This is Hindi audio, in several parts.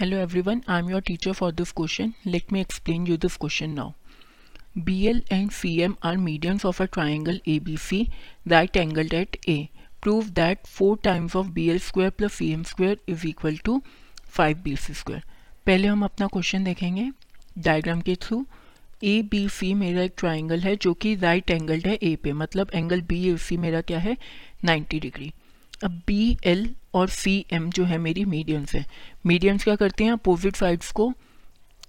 Hello everyone I am your teacher for this question let me explain you this question now B L and C M are mediums of a triangle A B C right angle at A prove that four times of B L square plus C M square is equal to five B C square पहले हम अपना क्वेश्चन देखेंगे डायग्राम के थ्रू ए बी सी मेरा एक ट्राइंगल है जो कि राइट एंगल्ड है ए पे. मतलब एंगल बी ए सी मेरा क्या है? नाइन्टी डिग्री अब बी एल और सी एम जो है मेरी मीडियम्स है। मीडियम्स क्या करती हैं? अपोजिट साइड्स को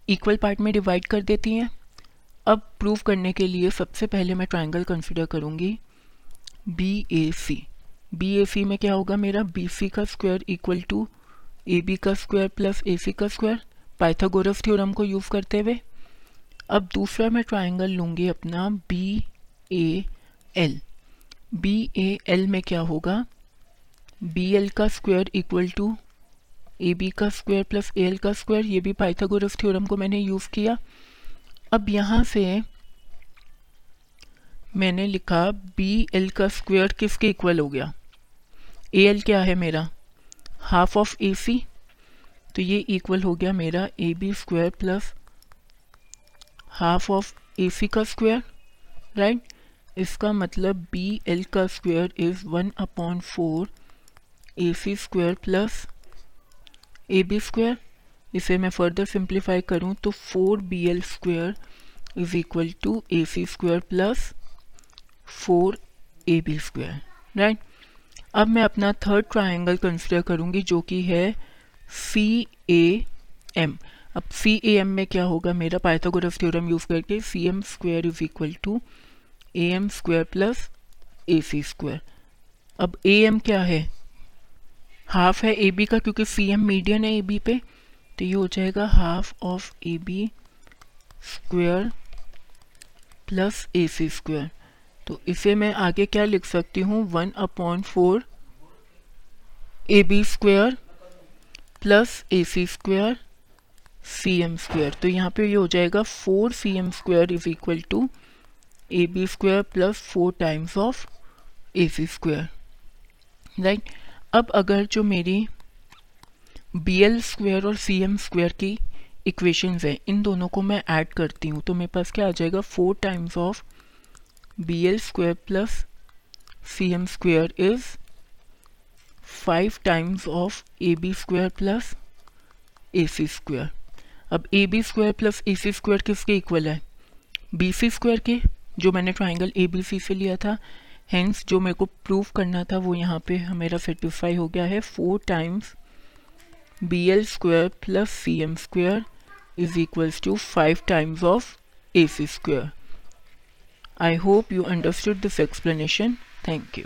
इक्वल पार्ट में डिवाइड कर देती हैं। अब प्रूव करने के लिए सबसे पहले मैं ट्राइंगल कंसिडर करूँगी। B A C B A C में क्या होगा मेरा? बी सी का square equal to A B का स्क्वायर प्लस ए सी का स्क्वायर पाइथागोरस थ्योरम को यूज़ करते हुए। अब दूसरा मैं ट्राइंगल लूँगी अपना B A L B A L में क्या होगा? बी एल का square equal to A B का स्क्वायर प्लस ए एल का स्क्वायर ये भी पाइथागोरस थ्योरम को मैंने यूज़ किया। अब यहाँ से मैंने लिखा बी एल का स्क्वायर किसके इक्वल हो गया? ए एल क्या है मेरा? हाफ़ ऑफ़ ए सी तो ये इक्वल हो गया मेरा A B square plus half of A C का स्क्वायर राइट इसका मतलब बी एल का square is one upon four A C square plus A B square इसे मैं फर्दर सिंप्लीफाई करूँ तो four B L square is equal to A C square plus four A B square right अब मैं अपना थर्ड ट्राइंगल कंसिडर करूँगी जो कि है सी ए एम अब सी ए एम में क्या होगा? मेरा पाइथागोरस थ्योरम यूज़ करके C M square is equal to A M square plus A C square अब ए एम क्या है? हाफ़ है ए बी का क्योंकि सी एम मीडियन है ए बी पे तो ये हो जाएगा half of A B square plus A C square तो इसे मैं आगे क्या लिख सकती हूँ? One upon four A B square plus A C square C M square तो यहाँ पे ये हो जाएगा four C M square is equal to A B square plus four times of A C square right अब अगर जो मेरी बी एल स्क्वेयर और सी एम स्क्वेयर की इक्वेशंस हैं, इन दोनों को मैं ऐड करती हूँ तो मेरे पास क्या आ जाएगा? Four times of B L square plus C M square is five times of A B square plus A C square अब A B square plus A C square किसके इक्वल है? बी सी स्क्वायर के, जो मैंने ट्राइंगल ए बी सी से लिया था। हेंस जो मेरे को प्रूव करना था, वो यहाँ पे मेरा सेटिस्फाई हो गया है. Four times B L square plus C M square is equals to five times of A C square I hope you understood this explanation thank you